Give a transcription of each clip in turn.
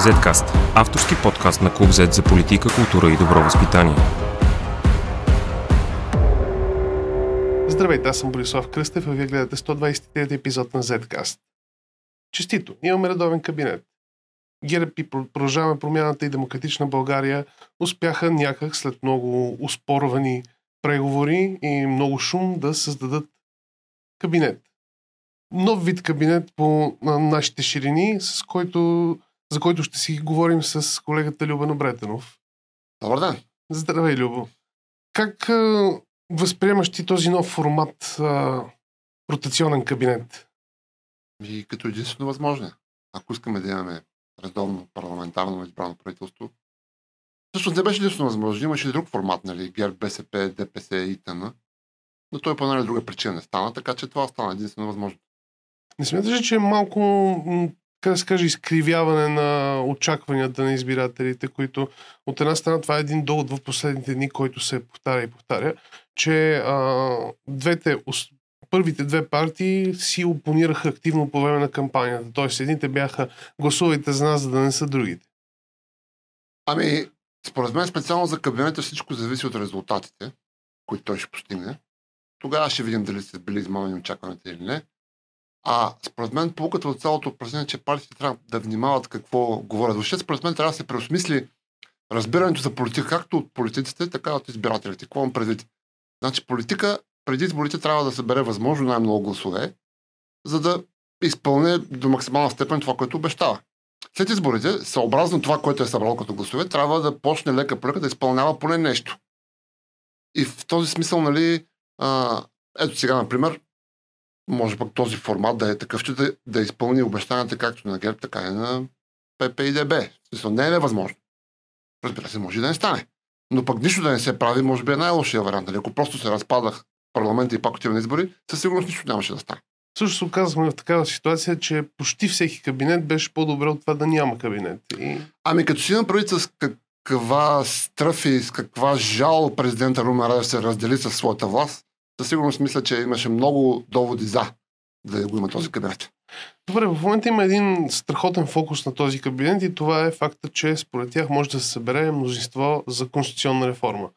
Zcast – авторски подкаст на Клуб Z за политика, култура и добро възпитание. Здравейте, аз съм Борислав Кръстев, а вие гледате 123 епизод на Zcast. Честито, имаме редовен кабинет. ГЕРБ и продължаваме промяната и демократична България успяха някак след много успорвани преговори и много шум да създадат кабинет. Нов вид кабинет по нашите ширини, с който за който ще си говорим с колегата Любен Обретенов. Добър ден! Здравей, Любо! Как а, възприемаш ти този нов формат а, ротационен кабинет? И като единствено възможно. Ако искаме да имаме редовно парламентарно избрано правителство, Също не беше единствено възможно. Имаше и друг формат, нали? ГЕРБ, БСП, ДПС и т.н. Но той по една или друга причина не стана, така че това стана единствено възможно. Не смяташ, че е малко как да се каже, изкривяване на очакванията на избирателите, които от една страна това е един довод в последните дни, който се повтаря и повтаря, че а, двете, първите две партии си опонираха активно по време на кампанията. Тоест, едните бяха гласувайте за нас, за да не са другите. Ами, според мен специално за кабинета всичко зависи от резултатите, които той ще постигне. Тогава ще видим дали са били измамени очакваните или не. А според мен полуката от цялото упражнение, че партиите трябва да внимават какво говорят. Въобще според мен трябва да се преосмисли разбирането за политика, както от политиците, така и от избирателите. Какво имам предвид? Значи политика преди изборите трябва да събере възможно най-много гласове, за да изпълне до максимална степен това, което обещава. След изборите, съобразно това, което е събрал като гласове, трябва да почне лека по лека да изпълнява поне нещо. И в този смисъл, нали, а, ето сега, например, може пък този формат да е такъв, че да, да изпълни обещанията както на ГЕРБ, така и на ПП и ДБ. Смисъл, не е невъзможно. Разбира се, може и да не стане. Но пък нищо да не се прави, може би е най-лошия вариант. Нали? Ако просто се разпадах парламента и пак отива на избори, със сигурност нищо нямаше да стане. Също се оказахме в такава ситуация, че почти всеки кабинет беше по-добре от това да няма кабинет. И... Ами като си направи с каква стръф и с каква жал президента Румен се раздели със своята власт, със сигурност мисля, че имаше много доводи за да го има този кабинет. Добре, в момента има един страхотен фокус на този кабинет и това е факта, че според тях може да се събере мнозинство за конституционна реформа,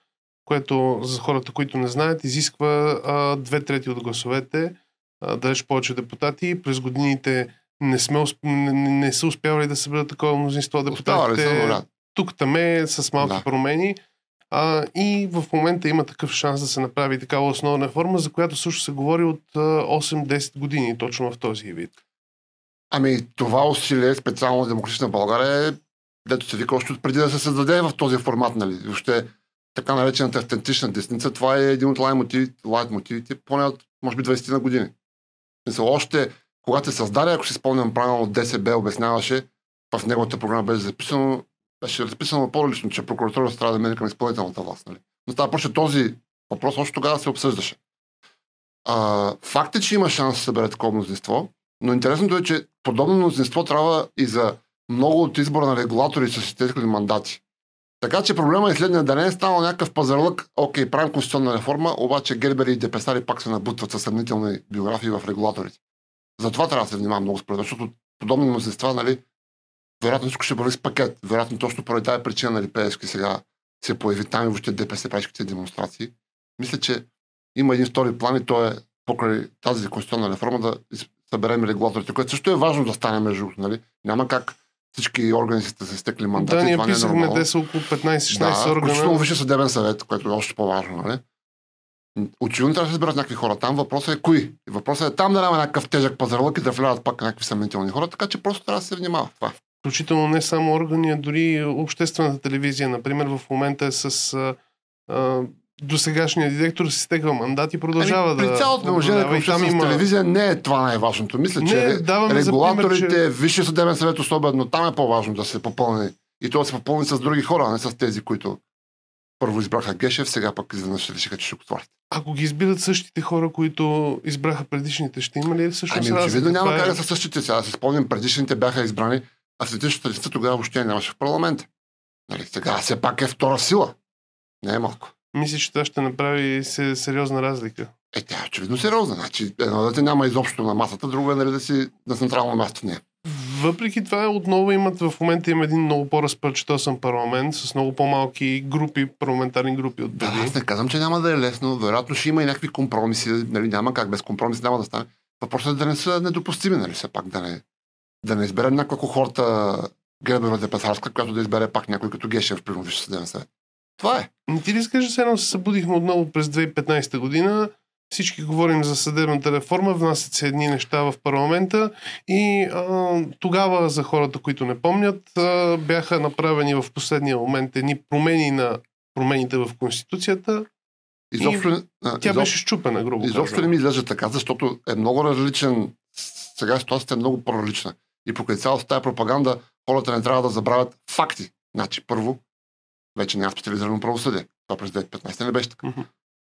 което за хората, които не знаят, изисква а, две трети от гласовете, а, да повече депутати. През годините не, сме, не, не са успявали да съберат такова мнозинство депутатите. Тук там е с малки да. промени. А, и в момента има такъв шанс да се направи такава основна реформа, за която също се говори от 8-10 години, точно в този вид. Ами това усилие, специално демократична България, е, дето се вика още преди да се създаде в този формат, нали? Въобще така наречената автентична десница, това е един от лайт мотивите, мотивите поне от, може би, 20 на години. Мисля, още когато се създаде, ако си спомням правилно, ДСБ обясняваше, в неговата програма беше записано, беше разписано по-лично, че прокуратурата трябва да мине към изпълнителната власт. Нали? Но това почне този въпрос още тогава се обсъждаше. А, факт е, че има шанс да събере такова мнозинство, но интересното е, че подобно мнозинство трябва и за много от избора на регулатори с изтекли мандати. Така че проблема е следния да не е станал някакъв пазарлък, окей, правим конституционна реформа, обаче Гербери и Депесари пак се набутват със съмнителни биографии в регулаторите. Затова трябва да се внимава много според, защото подобни мнозинства, нали, вероятно всичко ще бъде с пакет. Вероятно точно поради тази причина, нали, Пеевски сега се появи там и въобще ДПС правишките демонстрации. Мисля, че има един втори план и то е покрай тази конституционна реформа да съберем регулаторите, което също е важно да стане между нали? Няма как всички органи са се стекли мандати. Да, ние това писахме, те са около 15-16 да, органа. Включително Висше съдебен съвет, което е още по-важно. Нали? Очевидно трябва да се изберат някакви хора. Там въпросът е кои. Въпросът е там да няма някакъв тежък пазарлък и да влязат пак някакви съмнителни хора, така че просто трябва да се внимава това. Включително не само органи, а дори обществената телевизия, например, в момента е с а, досегашния директор си стегва мандат и продължава ами, да. При цялото наложение към там има... телевизия не е това най-важното. Мисля, не, че регулаторите, пример, че... Висше съдебен съвет особено, там е по-важно да се попълни. И то да се попълни с други хора, а не с тези, които първо избраха Гешев, сега пък изведнъж решиха, че ще го отворят. Ако ги избират същите хора, които избраха предишните, ще има ли всъщност Ами очевидно няма е... как да са същите. Сега да се спомням, предишните бяха избрани, а светичната листа тогава въобще нямаше в парламента. Нали, сега все пак е втора сила. Не е малко. Мисля, че това ще направи сериозна разлика. Е, тя е очевидно сериозна. Значи, едно дете няма изобщо на масата, друго е нали, да си на централно място в нея. въпреки това, отново имат в момента има един много по-разпърчетосан парламент с много по-малки групи, парламентарни групи от Да, преди. аз не казвам, че няма да е лесно. Вероятно ще има и някакви компромиси. Нали, няма как без компромис няма да стане. Въпросът е да не са недопустими, нали, все пак да не, да не изберем някаква кохорта Гребева Петарска, която да избере пак някой като Гешев, примерно Висше съдебен съвет. Това е. Не ти ли че едно се събудихме отново през 2015 година, всички говорим за съдебната реформа, внасят се едни неща в парламента и а, тогава за хората, които не помнят, а, бяха направени в последния момент едни промени на промените в Конституцията. Изобщо, а, Тя изобщо, беше щупена, грубо изобщо не ми излежа така, защото е много различен. Сега ситуацията е много по-различна. И покрай цялата тази пропаганда, хората не трябва да забравят факти. Значи, първо, вече няма специализирано правосъдие. Това през 2015 не беше така.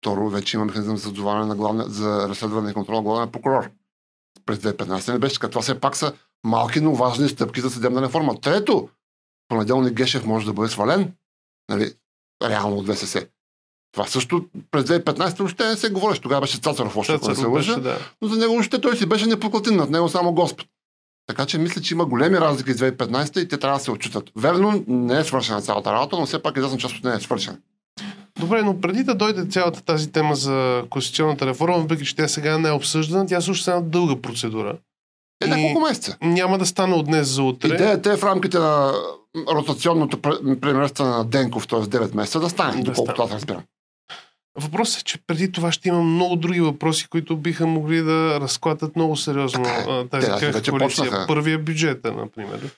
Второ, вече има механизъм за на главния, за разследване и контрол на главния прокурор. През 2015 не беше така. Това все пак са малки, но важни стъпки за съдебна реформа. Трето, понеделник Гешев може да бъде свален, нали, реално от ВСС. Това също през 2015 въобще не се говореше. Тогава беше Цацаров още, ако не се лъжа. да. Но за него въобще той си беше непоклатен над него само Господ. Така че мисля, че има големи разлики с 2015 и те трябва да се отчитат. Верно, не е свършена цялата работа, но все пак известна част от нея е свършена. Добре, но преди да дойде цялата тази тема за конституционната реформа, въпреки че тя сега не е обсъждана, тя също е една дълга процедура. Е, няколко месеца. Няма да стане от днес за утре. Идеята е в рамките на ротационното пре- преместване на Денков, т.е. 9 месеца, да стане, Да доколкото аз разбирам. Въпросът е, че преди това ще има много други въпроси, които биха могли да разклатят много сериозно Така е. тази вече коалиция. почнаха. Първия бюджет, например.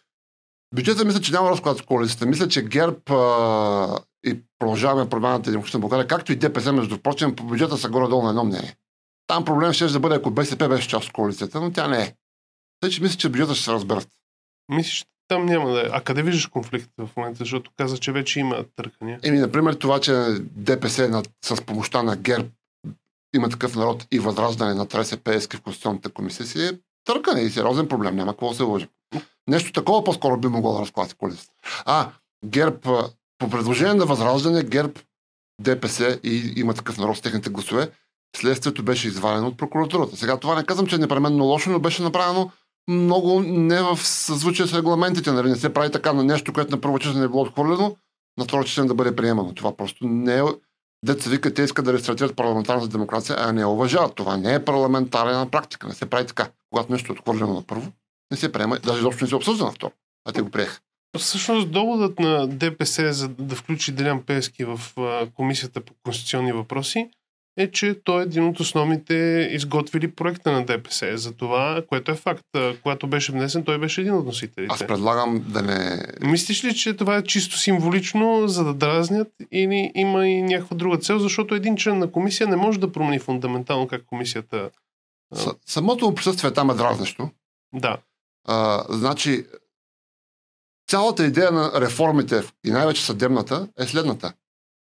Бюджета мисля, че няма разклад с коалицията. Мисля, че ГЕРБ а, и продължаваме промяната и демократична България, както и ДПС, между прочим, по бюджета са горе-долу на едно мнение. Там проблем ще да бъде, ако БСП беше част от коалицията, но тя не е. Тъй, че мисля, че бюджета ще се разберат. Мислиш, там няма да е. А къде виждаш конфликт в момента? Защото каза, че вече има търкания. Еми, например, това, че ДПС над, с помощта на ГЕРБ има такъв народ и възраждане на ТРСП в Конституционната комисия си е търкане и сериозен проблем. Няма какво да се лъжим. Нещо такова по-скоро би могло да разклати коалицията. А, ГЕРБ, по предложение на възраждане, ГЕРБ, ДПС и има такъв народ с техните гласове, следствието беше извадено от прокуратурата. Сега това не казвам, че е непременно лошо, но беше направено много не в съзвучие с регламентите. Нали? Не се прави така на нещо, което на първо четене е било отхвърлено, на второ четене да бъде приемано. Това просто не е... Деца вика, те искат да рестартират парламентарната демокрация, а не я уважават. Това не е парламентарна практика. Не се прави така. Когато нещо е отхвърлено на първо, не се приема, даже изобщо не се обсъжда на второ. А те го приеха. Всъщност доводът на ДПС за да включи Делян Пески в комисията по конституционни въпроси е, че той е един от основните изготвили проекта на ДПС. За това, което е факт. Когато беше внесен, той беше един от носителите. Аз предлагам да не... Мислиш ли, че това е чисто символично, за да дразнят или има и някаква друга цел? Защото един член на комисия не може да промени фундаментално как комисията... С- Самото присъствие там е дразнещо. Да. А, значи, цялата идея на реформите и най-вече съдебната е следната.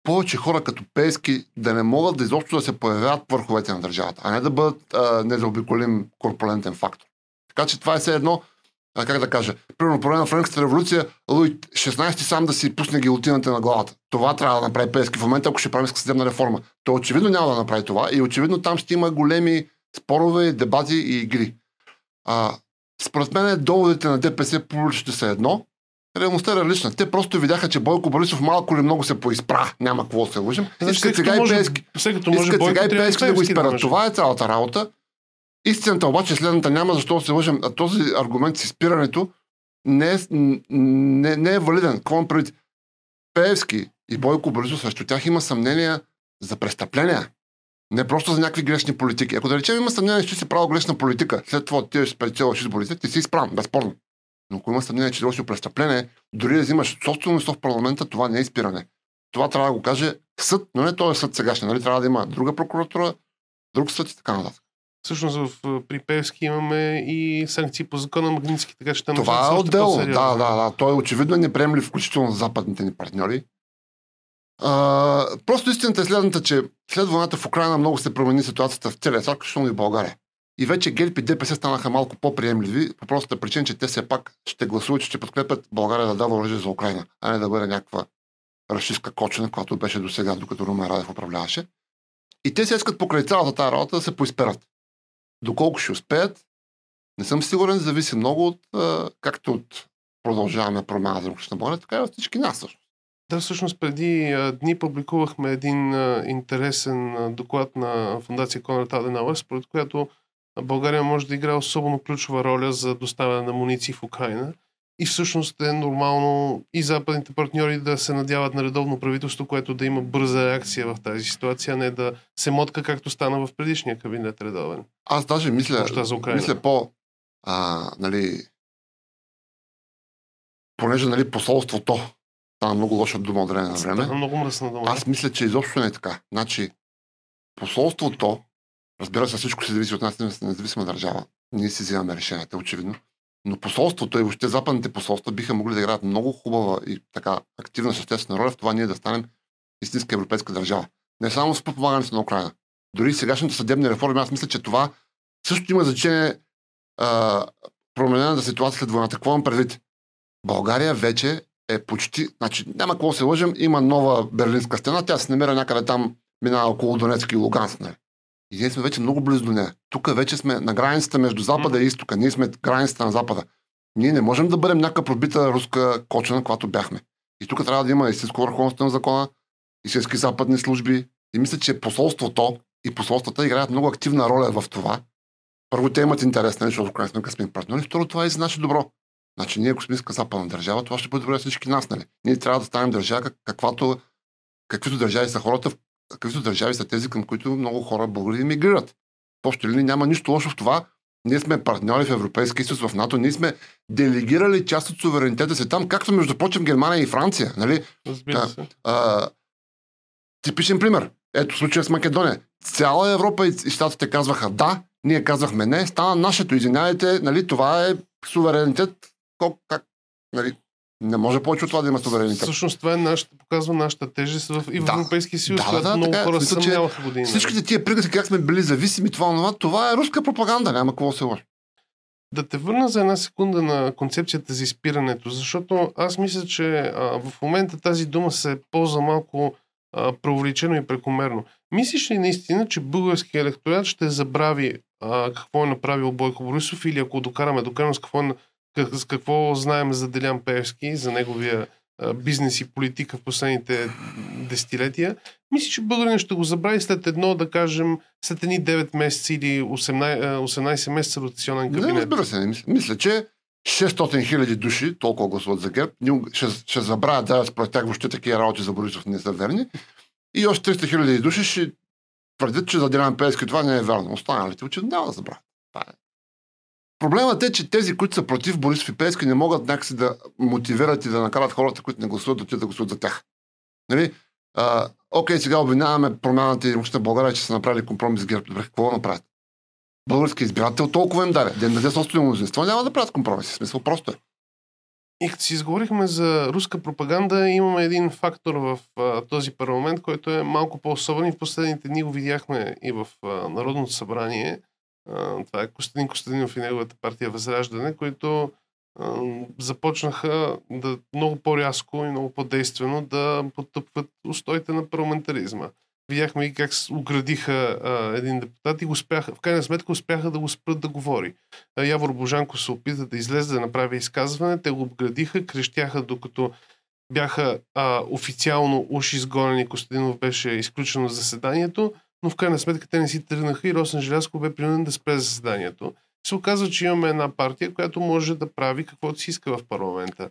Повече хора като Пески да не могат да изобщо да се появяват върховете на държавата, а не да бъдат а, незаобиколим корпулентен фактор. Така че това е все едно, а, как да кажа, примерно по време на Френската революция, Луи 16 сам да си пусне гилотината на главата. Това трябва да направи Пески в момента, ако ще прави съдебна реформа. То очевидно няма да направи това и очевидно там ще има големи спорове, дебати и игри. А, според мен доводите на ДПС публично са едно, реалността е различна. Те просто видяха, че Бойко Борисов малко или много се поизпра. Няма какво да се лъжим. Значи, Искат след сега и Пески. Искат сега и Пески да го изперат. може. Това е цялата работа. Истината обаче е следната няма защо да се лъжим. А този аргумент с изпирането не е, не, не е валиден. Какво имам предвид? Пеевски и Бойко Борисов срещу тях има съмнения за престъпления. Не просто за някакви грешни политики. Ако да речем има съмнение, че си правил грешна политика, след това отиваш спечелваш изборите, ти си изправен, безспорно. Но ако има съмнение, че си престъпление, дори да взимаш собственост в парламента, това не е изпиране. Това трябва да го каже съд, но не този съд сегашния. Нали? Трябва да има друга прокуратура, друг съд и така нататък. Всъщност в при Певски имаме и санкции по закона Магнитски, така че там Това е отделно. Да, да, да. Той е очевидно неприемлив, включително за западните ни партньори. А, просто истината е следната, че след войната в Украина много се промени ситуацията в целия свят, включително и в България. И вече ГЕРБ и ДПС станаха малко по-приемливи, по простата причина, че те все пак ще гласуват, че ще подкрепят България да дава оръжие за Украина, а не да бъде някаква расистска кочина, която беше до сега, докато Румен Радев управляваше. И те се искат покрай цялата тази работа да се поизперат. Доколко ще успеят, Не съм сигурен, зависи много от, както от продължаваме промяна за на България, така и от всички нас също. Да, всъщност преди а, дни публикувахме един а, интересен а, доклад на Фундация Конрад Аденауер, според която България може да играе особено ключова роля за доставяне на муниции в Украина. И всъщност е нормално и западните партньори да се надяват на редовно правителство, което да има бърза реакция в тази ситуация, а не да се мотка както стана в предишния кабинет редовен. Аз даже мисля, мисля по, а, нали, понеже нали, посолството стана много лоша дума от време на време. Стана много мръсна дума. Аз мисля, че изобщо не е така. Значи, посолството, разбира се, всичко се зависи от нас, независима държава. Ние си взимаме решенията, очевидно. Но посолството и въобще западните посолства биха могли да играят много хубава и така активна съществена роля в това ние да станем истинска европейска държава. Не само с подпомагането на Украина. Дори сегашните съдебни реформи, аз мисля, че това също има значение променената ситуация след войната. Какво имам предвид? България вече е почти, значи няма какво се лъжим, има нова Берлинска стена, тя се намира някъде там, минава около Донецк и Луганск. Нали? И ние сме вече много близо до нея. Тук вече сме на границата между Запада и Изтока. Ние сме границата на Запада. Ние не можем да бъдем някаква пробита руска кочена, която бяхме. И тук трябва да има истинско върховенство на закона, истински западни служби. И мисля, че посолството и посолствата играят много активна роля в това. Първо, те имат интерес, нали, защото в крайна сметка сме партньори. Второ, това е за наше добро. Значи ние, ако сме иска западна държава, това ще бъде добре всички нас. Нали? Ние трябва да станем държава, каквато, каквито държави са хората, каквито държави са тези, към които много хора българи мигрират. То ще ли няма нищо лошо в това. Ние сме партньори в Европейския съюз, в НАТО. Ние сме делегирали част от суверенитета си там, както между прочим Германия и Франция. Нали? Разбира се. А, типичен пример. Ето случая с Македония. Цяла Европа и щатите казваха да, ние казахме не, стана нашето, извинявайте, нали, това е суверенитет, как нали, не може повече от това да има суверенитет. Всъщност това е нашата, показва нашата тежест в, и в да. Европейския съюз, да, да, много така, е. хора се съмняваха години. Всичките тия приказки, как сме били зависими, това, това, това е руска пропаганда, няма какво се лъжи. Да те върна за една секунда на концепцията за изпирането, защото аз мисля, че а, в момента тази дума се ползва малко преувеличено и прекомерно. Мислиш ли наистина, че българският електорат ще забрави а, какво е направил Бойко Борисов или ако докараме до крайност какво, е, как, какво знаем за Делян Певски, за неговия бизнес и политика в последните десетилетия, мисля, че българин ще го забрави след едно, да кажем, след едни 9 месеца или 18, 18 месеца ротационен кабинет. Не, разбира се, мисля. мисля, че 600 хиляди души, толкова гласуват за ГЕРБ, ще, ще забравят да според тях въобще такива работи за Борисов не са верни. И още 300 хиляди души ще твърдят, че за Делян Пески това не е вярно. Останалите очевидно няма да забравят. Е. Проблемът е, че тези, които са против Борисов и не могат някакси да мотивират и да накарат хората, които не гласуват, да отидат да гласуват за тях. Нали? А, окей, сега обвиняваме промяната и въобще България, че са направили компромис с ГЕРБ. Добре, какво направят? Български избирател толкова им даде. Да им даде собствено мнозинство, няма да правят компромиси. Смисъл просто е. И като си изговорихме за руска пропаганда, имаме един фактор в а, този парламент, който е малко по-особен и в последните дни го видяхме и в а, Народното събрание. Това е Костадин Костадинов и неговата партия Възраждане, които започнаха да много по-рязко и много по-действено да потъпват устоите на парламентаризма. Видяхме и как оградиха а, един депутат и го успяха, в крайна сметка успяха да го спрат да говори. А, Явор Божанко се опита да излезе да направи изказване, те го обградиха, крещяха докато бяха а, официално уши изгонени, Костадинов беше изключен от заседанието, но в крайна сметка те не си тръгнаха и Росен Желязко бе принуден да спре заседанието. Се оказва, че имаме една партия, която може да прави каквото си иска в парламента.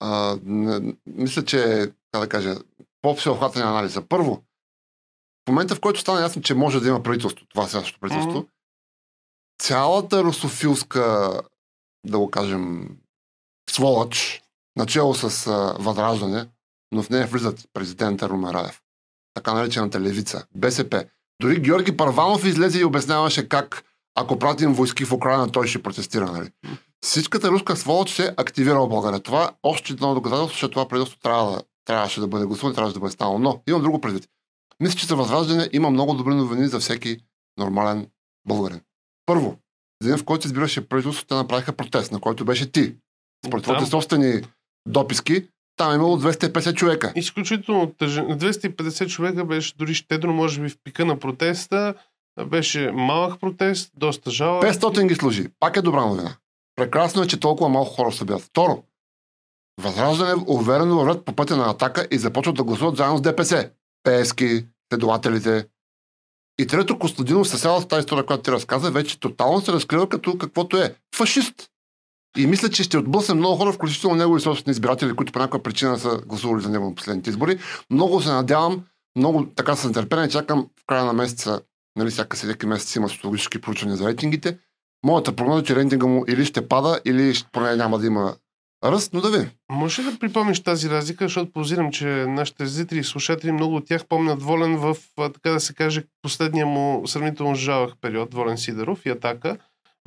А, не, мисля, че, как да кажа, по-всеобхватен анализа. Първо, в момента, в който стана ясно, че може да има правителство, това следващото правителство, mm-hmm. цялата русофилска, да го кажем, сволъч, начало с а, възраждане, но в нея влизат президента Румераев, така наречената левица, БСП. Дори Георги Парванов излезе и обясняваше как ако пратим войски в Украина, той ще протестира. Нали? Всичката руска сволоч се активира в България. Това още едно доказателство, че това правителство трябва да, трябваше да бъде гласувано, трябваше да бъде станало. Но имам друго предвид. Мисля, че за възраждане има много добри новини за всеки нормален българин. Първо, за ден в който се избираше правителството, те направиха протест, на който беше ти. Според твоите собствени дописки, там е имало 250 човека. Изключително тъжен. 250 човека беше дори щедро, може би в пика на протеста. Беше малък протест, доста жалък. 500 ги служи. Пак е добра новина. Прекрасно е, че толкова малко хора са бяха. Второ, Възраждане уверено върват по пътя на атака и започват да гласуват заедно с ДПС. Пески, следователите. И трето, Костадинов със цялата тази история, която ти разказа, вече тотално се разкрива като каквото е. Фашист. И мисля, че ще отблъсне много хора, включително негови собствени избиратели, които по някаква причина са гласували за него на последните избори. Много се надявам, много така с нетърпение чакам в края на месеца, нали, всяка всеки месец има социологически проучвания за рейтингите. Моята прогноза, е, че рейтинга му или ще пада, или поне няма да има ръст, но да ви. Може ли да припомниш тази разлика, защото позирам, че нашите зрители и слушатели, много от тях помнят Волен в, така да се каже, последния му сравнително жалък период, Волен Сидоров и Атака.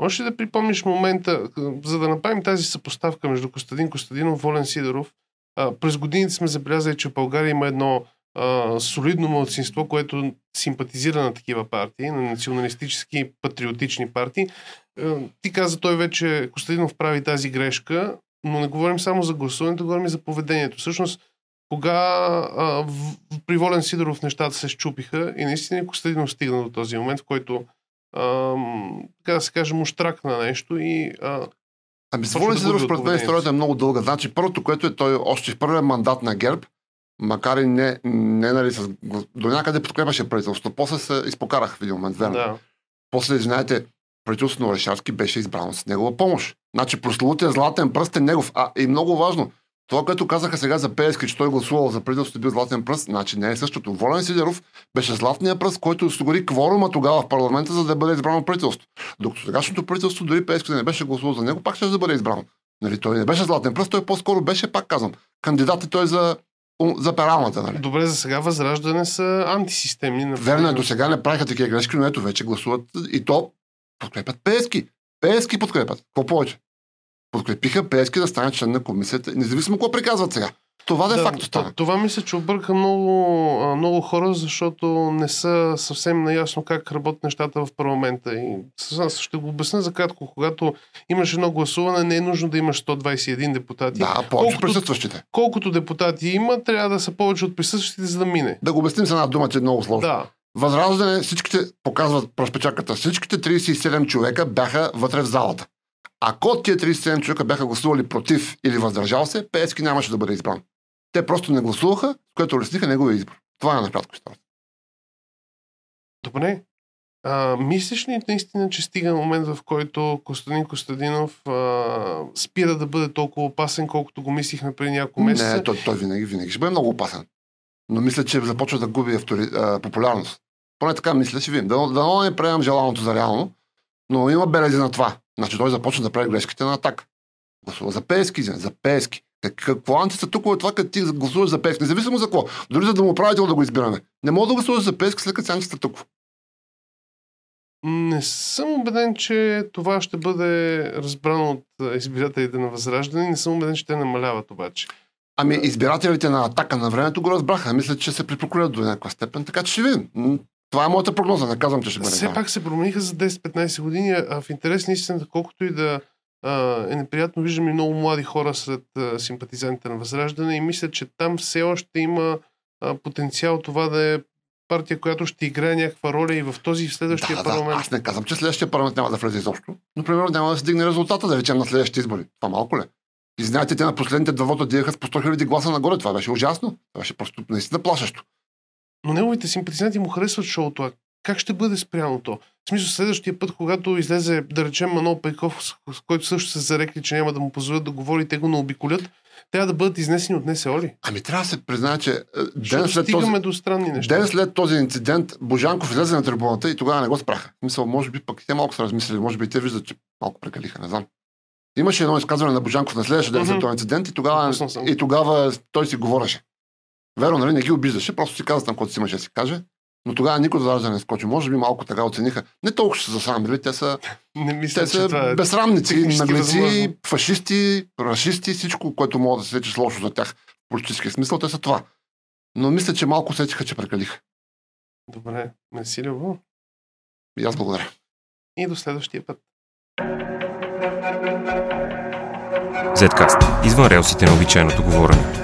Може ли да припомниш момента, за да направим тази съпоставка между Костадин Костадинов, Волен Сидоров? А, през годините сме забелязали, че в България има едно а, солидно младсинство, което симпатизира на такива партии, на националистически, патриотични партии. А, ти каза, той вече, Костадинов прави тази грешка, но не говорим само за гласуването, говорим и за поведението. Всъщност, кога а, в, при Волен Сидоров нещата се щупиха и наистина Костадинов стигна до този момент, в който а, така да се каже, му штракна нещо и а, Ами с Волен Сидоров, според мен, историята е много дълга. Значи, първото, което е той още в първия мандат на ГЕРБ, макар и не, не нали, с, до някъде подкрепяше правителството. После се изпокарах в един момент, верно. Да. После, знаете, правителството на Орешарски беше избрано с негова помощ. Значи прословутия златен пръст е негов. А и много важно, това, което казаха сега за Пески, че той гласувал за правителството бил златен пръст, значи не е същото. Волен Сидеров беше златния пръст, който осигури кворума тогава в парламента, за да бъде избрано правителство. Докато сегашното правителство, дори Пески да не беше гласувал за него, пак ще да бъде избрано. Нали, той не беше златен пръст, той по-скоро беше, пак казвам, кандидат и той за за пералната. Нали? Добре, за сега възраждане са антисистемни. Верно е, до сега не правиха такива грешки, но ето вече гласуват и то подкрепят Пески. Пески подкрепят. Какво повече? Подкрепиха Пески да стане член на комисията, независимо какво приказват сега. Това да, е факт стане. Това мисля, че обърка много, много хора, защото не са съвсем наясно как работят нещата в парламента. И ще го обясня за кратко. Когато имаш едно гласуване, не е нужно да имаш 121 депутати. Да, повече присъстващите. Колкото депутати има, трябва да са повече от присъстващите, за да мине. Да го обясним с една дума, че е много сложно. Да. Възраждане, всичките показват разпечатката. Всичките 37 човека бяха вътре в залата. Ако тия 37 човека бяха гласували против или въздържал се, Пески нямаше да бъде избран. Те просто не гласуваха, с което улесниха неговия избор. Това е накратко историята. Добре. А, мислиш ли наистина, че стига момент, в който Костадин Костадинов а, спира да бъде толкова опасен, колкото го мислихме преди няколко месеца? Не, той, той винаги, винаги ще бъде много опасен. Но мисля, че започва да губи автори, а, популярност. Поне така мисля, ще видим. Да, да не приемам желаното за реално, но има белези на това. Значи той започна да прави грешките на атака. Гласува за Пески, за Пески. Какво антица тук е това, като ти гласуваш за Пески? Независимо за какво. Дори за да му правите да го избираме. Не мога да гласуваш за Пески, след като си тук. Не съм убеден, че това ще бъде разбрано от избирателите на Възраждане. Не съм убеден, че те намаляват обаче. Ами избирателите на атака на времето го разбраха. Мисля, че се припрокурят до някаква степен, така че ще видим. Това е моята прогноза, не казвам, че ще бъде. Все пак се промениха за 10-15 години, а в интерес на истината, колкото и да а, е неприятно, виждам и много млади хора сред а, симпатизантите на Възраждане и мисля, че там все още има а, потенциал това да е партия, която ще играе някаква роля и в този и в следващия да, парламент. Да, аз не казвам, че следващия парламент няма да влезе изобщо, но примерно няма да се дигне резултата, да речем, на следващите избори. Това малко ли? И знаете, те на последните два вота дигаха с по 100 000 гласа нагоре. Това беше ужасно. Това беше просто наистина плашещо. Но неговите симпатизанти му харесват шоуто. А как ще бъде спрямо то? В смисъл, следващия път, когато излезе, да речем, Манол Пейков, с който също се зарекли, че няма да му позволят да говори, те го наобиколят, трябва да бъдат изнесени от НСО ли? Ами трябва да се признае, че е, ден след, този, до странни неща. ден след този инцидент Божанков излезе на трибуната и тогава не го спраха. Мисля, може би пък те малко са размислили, може би те виждат, че малко прекалиха, не знам. Имаше едно изказване на Божанков на следващия ден mm-hmm. след този инцидент и тогава, и тогава той си говореше. Верно, нали, не ги обиждаше, просто си каза там, което си имаше да си каже. Но тогава никой за да не скочи. Може би малко така оцениха. Не толкова ще са засрамили, те са, не мисля, те са това е безсрамници, наглеци, фашисти, расисти, всичко, което мога да се сечеш лошо за тях в политически смисъл, те са това. Но мисля, че малко сетиха, че прекалиха. Добре, мерси, Любо. И аз благодаря. И до следващия път. Zcast. Извън релсите на обичайното говорене.